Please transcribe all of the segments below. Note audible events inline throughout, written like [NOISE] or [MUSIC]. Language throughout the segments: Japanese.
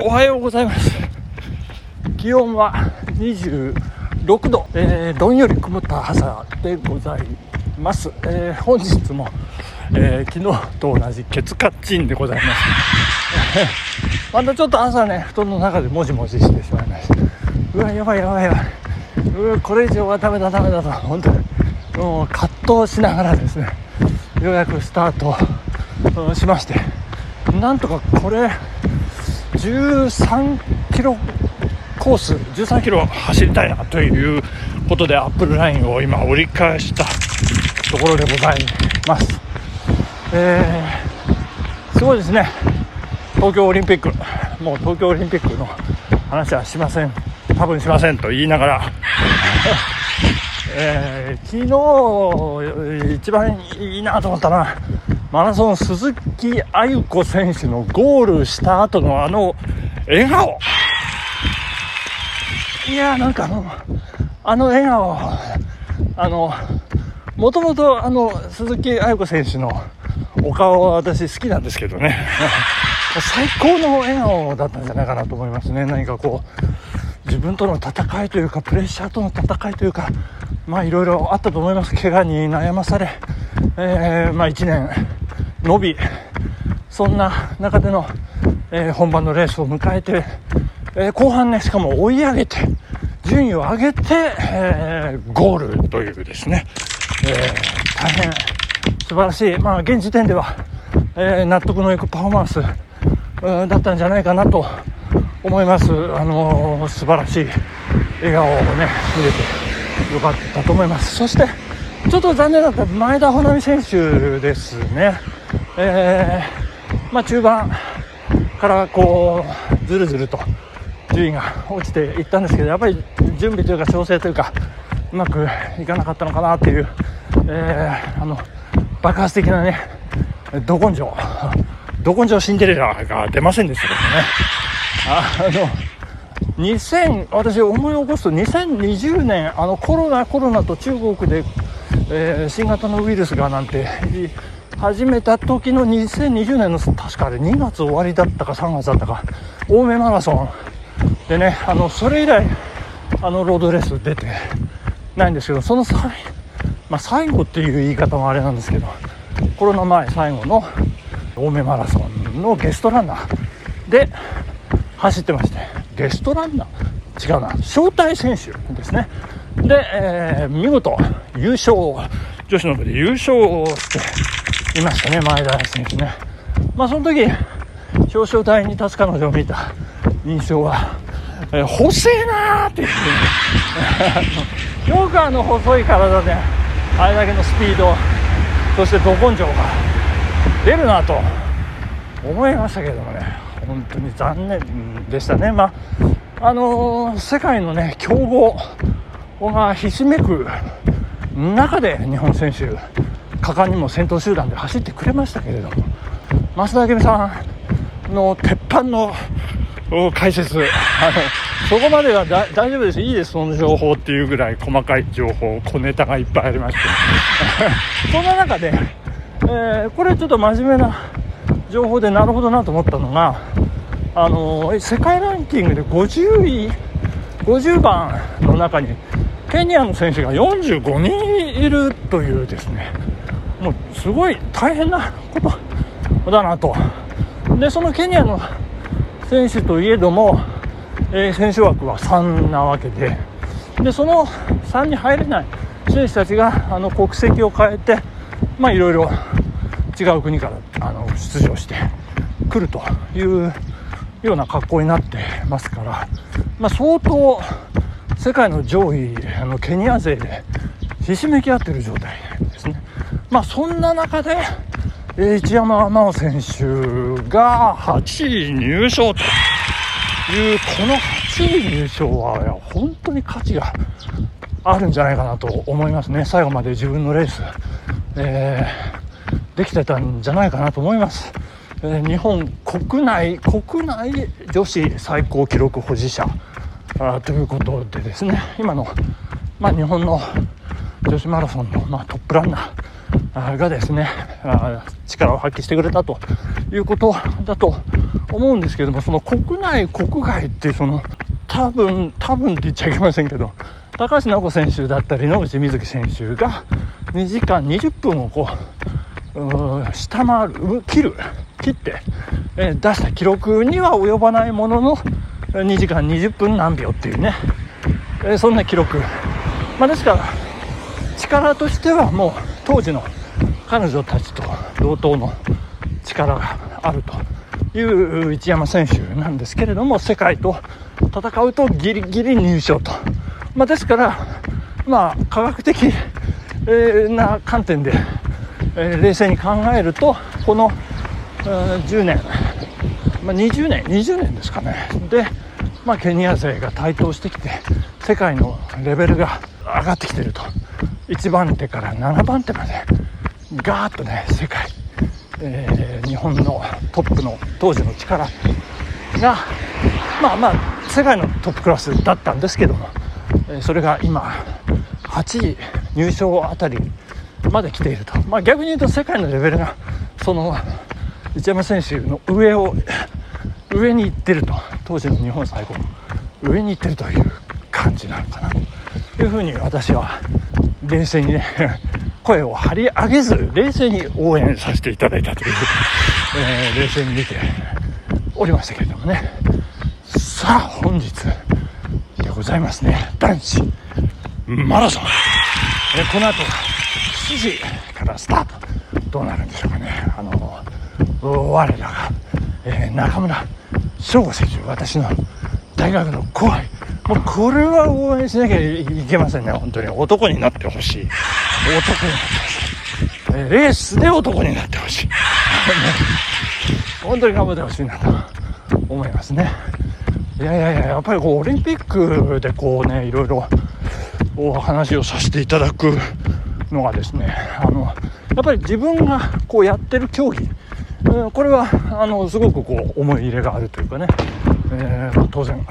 おはようございます。気温は26度、えー、どんより曇った朝でございます、えー、本日も、えー、昨日と同じケツカッチンでございます。[LAUGHS] またちょっと朝ね布団の中でもじもじしてしまいました。うわやばいやばいやばい。うこれ以上はダメだダメだと。本当に。もう葛藤しながらですねようやくスタートしまして。なんとかこれ13キロコース13キロ走りたいなということでアップルラインを今折り返したところでございます、えー、すごいですね。東京オリンピック。もう東京オリンピックの話はしません。多分しませんと言いながら。[LAUGHS] えー、昨日一番いいなと思ったのはマラソン鈴木亜由子選手のゴールした後のあの笑顔。いやなんかあのあの笑顔あのもともとあの鈴木亜由子選手のお顔は私好きなんですけどね。[LAUGHS] 最高の笑顔だったんじゃないかなと思いますね。何かこう自分との戦いというかプレッシャーとの戦いというかまあいろいろあったと思います。怪我に悩まされ、えー、まあ1年。伸びそんな中での、えー、本番のレースを迎えて、えー、後半ねしかも追い上げて順位を上げて、えー、ゴールというですね、え大変素晴らしい、まあ、現時点では、え納得のいくパフォーマンスだったんじゃないかなと思います、あの素晴らしい笑顔をね見れてよかったと思います。そしてちょっと残念だった前田穂波選手ですね。えー、まあ、中盤からこうずるずると順位が落ちていったんですけどやっぱり準備というか調整というかうまくいかなかったのかなっていう、えー、あの爆発的なねど根性ど根性シンデレラが出ませんでしたけどねあの2000私思い起こすと2020年あのコロナコロナと中国で、えー、新型のウイルスがなんて始めた時の2020年の確かあれ2月終わりだったか3月だったか青梅マラソン。でねあのそれ以来あのロードレース出てないんですけどその際、まあ、最後っていう言い方もあれなんですけどコロナ前最後の青梅マラソンのゲストランナー。で走ってましてゲストランナー？違うな招待選手ですね。で、えー、見事優勝女子の部で優勝していましたね、前田選手ね。まあ、その時、表彰台に立つ彼女を見た印象は、えー、細えなーっていう、ね、[LAUGHS] よくあの細い体で、あれだけのスピード、そしてど根性が出るなと思いましたけどもね、本当に残念でしたね。まあ、あのー、世界のね、強豪がひしめく中で日本選手、果敢にも先頭集団で走ってくれましたけれども増田明美さんの鉄板の解説あのそこまでは大丈夫です。いいですその情報っていうぐらい細かい情報小ネタがいっぱいありまして。そんな中で、えー、これちょっと真面目な情報でなるほどなと思ったのがあの世界ランキングで50位50番の中にケニアの選手が45人いるというですね。もうすごい大変なことだなと。でそのケニアの選手といえども、えー、選手枠は3なわけで。でその3に入れない選手たちがあの国籍を変えてまあいろいろ違う国からあの出場してくるというような格好になってますから、まあ、相当世界の上位あのケニア勢でひしめき合ってる状態ですね。まあ、そんな中で、え一山麻緒選手が8位入賞という、この8位入賞は、いや本当に価値があるんじゃないかなと思いますね。最後まで自分のレース、えー、できてたんじゃないかなと思います。えー、日本国内、国内女子最高記録保持者あということでですね、今の、まあ、日本の女子マラソンの、まあ、トップランナー、がですね力を発揮してくれたということだと思うんですけどもその国内国外ってその多分多分って言っちゃいけませんけど高橋尚子選手だったり野口みずき選手が2時間20分をこう下回る切る切って、えー、出した記録には及ばないものの2時間20分何秒っていうね、えー、そんな記録、まあ、ですから力としてはもう当時の彼女たちと同等の力があるという一山選手なんですけれども世界と戦うとギリギリ入賞と、まあ、ですからまあ科学的、な観点で、冷静に考えるとこの、10年、まあ、20年20年ですかね。で、まあ、ケニア勢が台頭してきて世界のレベルが上がってきてると。1番手から7番手までガーッとね世界、えー、日本のトップの当時の力がまあまあ世界のトップクラスだったんですけども、それが今8位入賞あたりまで来ていると、まあ、逆に言うと世界のレベルがその一山選手の上を上に行ってると。当時の日本最高上に行ってるという感じなのかな。というふうに私は冷静にね [LAUGHS] 声を張り上げず冷静に応援させていただいたという、[LAUGHS] えー、冷静に見ておりましたけれどもね。さあ本日でございますね。男子マラソン、えー、この後7時からスタート。どうなるんでしょうかね。あの我らが、えー、中村翔吾選手私の大学の後輩もうこれは応援しなきゃいけませんね、本当に。男になってほしい。男になってほしい。レースで男になってほしい。本当に頑張ってほしいなと思いますね。いやいやいや、やっぱりこう、オリンピックでこうね、いろいろお話をさせていただくのがですね、あの、やっぱり自分がこうやってる競技、これはあのすごくこう思い入れがあるというかね、えー、当然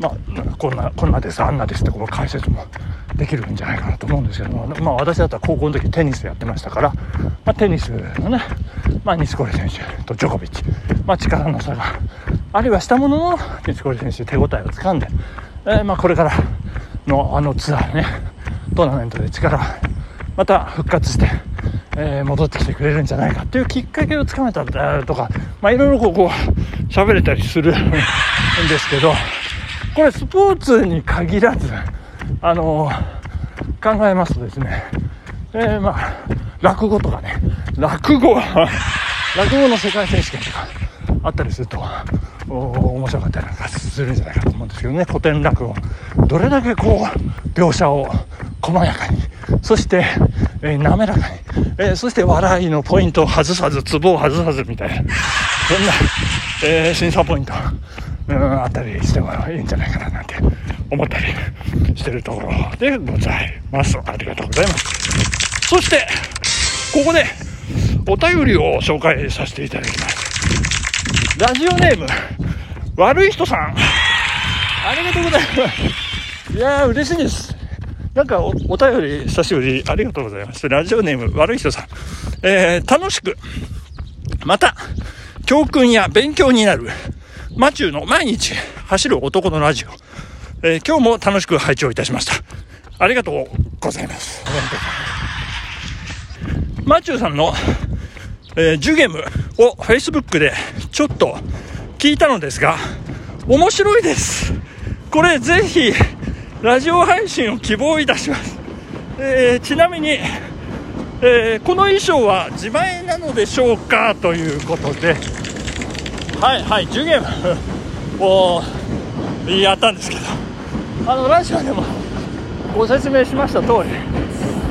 まあ、こんなこんなですあんなですってこの解説もできるんじゃないかなと思うんですけども、まあ、私だったら高校の時テニスやってましたから、まあ、テニスのね、まあ、錦織選手とジョコビッチ、まあ、力の差があるいはしたものの錦織選手手応えをつかんで、えー、まあこれからのあのツアーねトーナメントで力また復活して、えー、戻ってきてくれるんじゃないかっていうきっかけをつかめたとか、まあ、いろいろこうこう喋れたりするんですけどこれスポーツに限らず、あのー、考えますとですね、えー、まあ、落語とかね、落語、落語の世界選手権とかあったりすると、面白かったりなんかするんじゃないかと思うんですけどね、古典落語。どれだけこう、描写を細やかに、そして、えー、滑らかに、えー、そして笑いのポイントを外さず、ツボを外さずみたいな、そんな、えー、審査ポイント。うんあったりしてもいいんじゃないかななんて思ったりしてるところでございます。ありがとうございます。そしてここでお便りを紹介させていただきます。ラジオネーム悪い人さん。ありがとうございます。いやー嬉しいです。なんかおお便り久しぶりありがとうございますラジオネーム悪い人さんえー、楽しくまた教訓や勉強になるマチューの毎日走る男のラジオ、えー、今日も楽しく拝聴いたしました。ありがとうございます。マチューさんの、えー、10ゲムを Facebook でちょっと聞いたのですが、面白いです。これぜひ、ラジオ配信を希望いたします。えー、ちなみに、えー、この衣装は自前なのでしょうかということで、はいはい10ゲームをやったんですけど。あのラジオでもご説明しました通り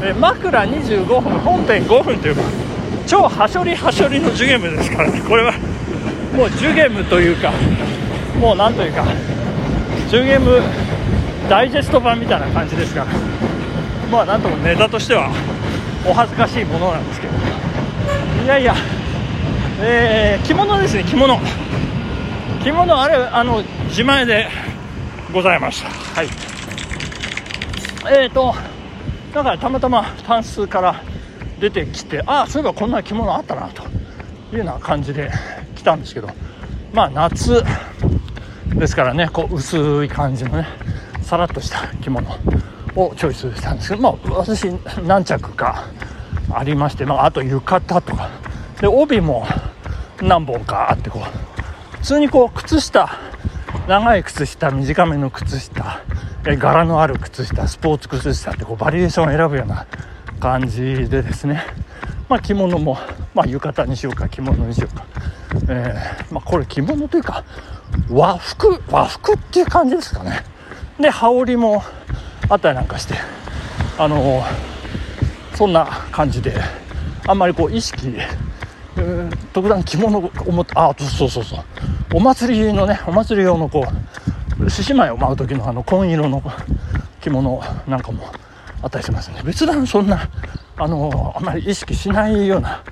え枕25分本編5分という超はしょりはしょりの10ゲームですからね。これはもう10ゲームというかもうなんというか10ゲームダイジェスト版みたいな感じですか。らまあなんともネタとしてはお恥ずかしいものなんですけど。いやいやえー、着物ですね着物。着物あれあの自前でございました。はい。えーとだからたまたまタンスから出てきてああそういえばこんな着物あったなというような感じで来たんですけど。まあ夏ですからねこう薄い感じのね。さらっとした着物をチョイスしたんですけどまあ私何着かありまして、まあ、あと浴衣とか。で帯も何本かあってこう普通にこう靴下長い靴下短めの靴下柄のある靴下スポーツ靴下ってこうバリエーションを選ぶような感じでですね。まあ着物も、まあ、浴衣にしようか着物にしようか、えー、まあ、これ着物というか和服和服っていう感じですかね。で羽織もあったりなんかしてあのそんな感じであんまりこう意識特段着物を思ってあそうそうそうお祭りのねお祭り用のこう獅子舞を舞う時のあの紺色の着物なんかもあったりしますね。別段そんなあのあまり意識しないような、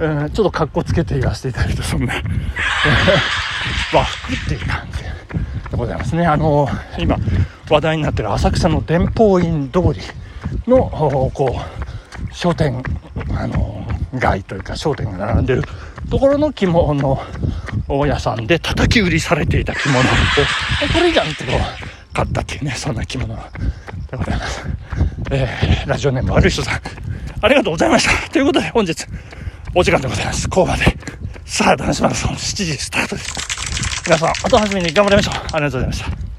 えー、ちょっとかっこつけて言わせていただいてそんな。[LAUGHS] 和服っていう感じでございますね。あの今話題になってる浅草の伝法院通りのこう商店あの街というか商店が並んでるところの着物の屋さんで叩き売りされていた着物をこれじゃんってこう買ったっていうねそんな着物でございます、えー、ラジオネーム悪い人さん。ありがとうございました。ということで本日お時間でございます。後半で。さあ男子マラソン7時スタートです。皆さんお楽しみに頑張りましょう。ありがとうございました。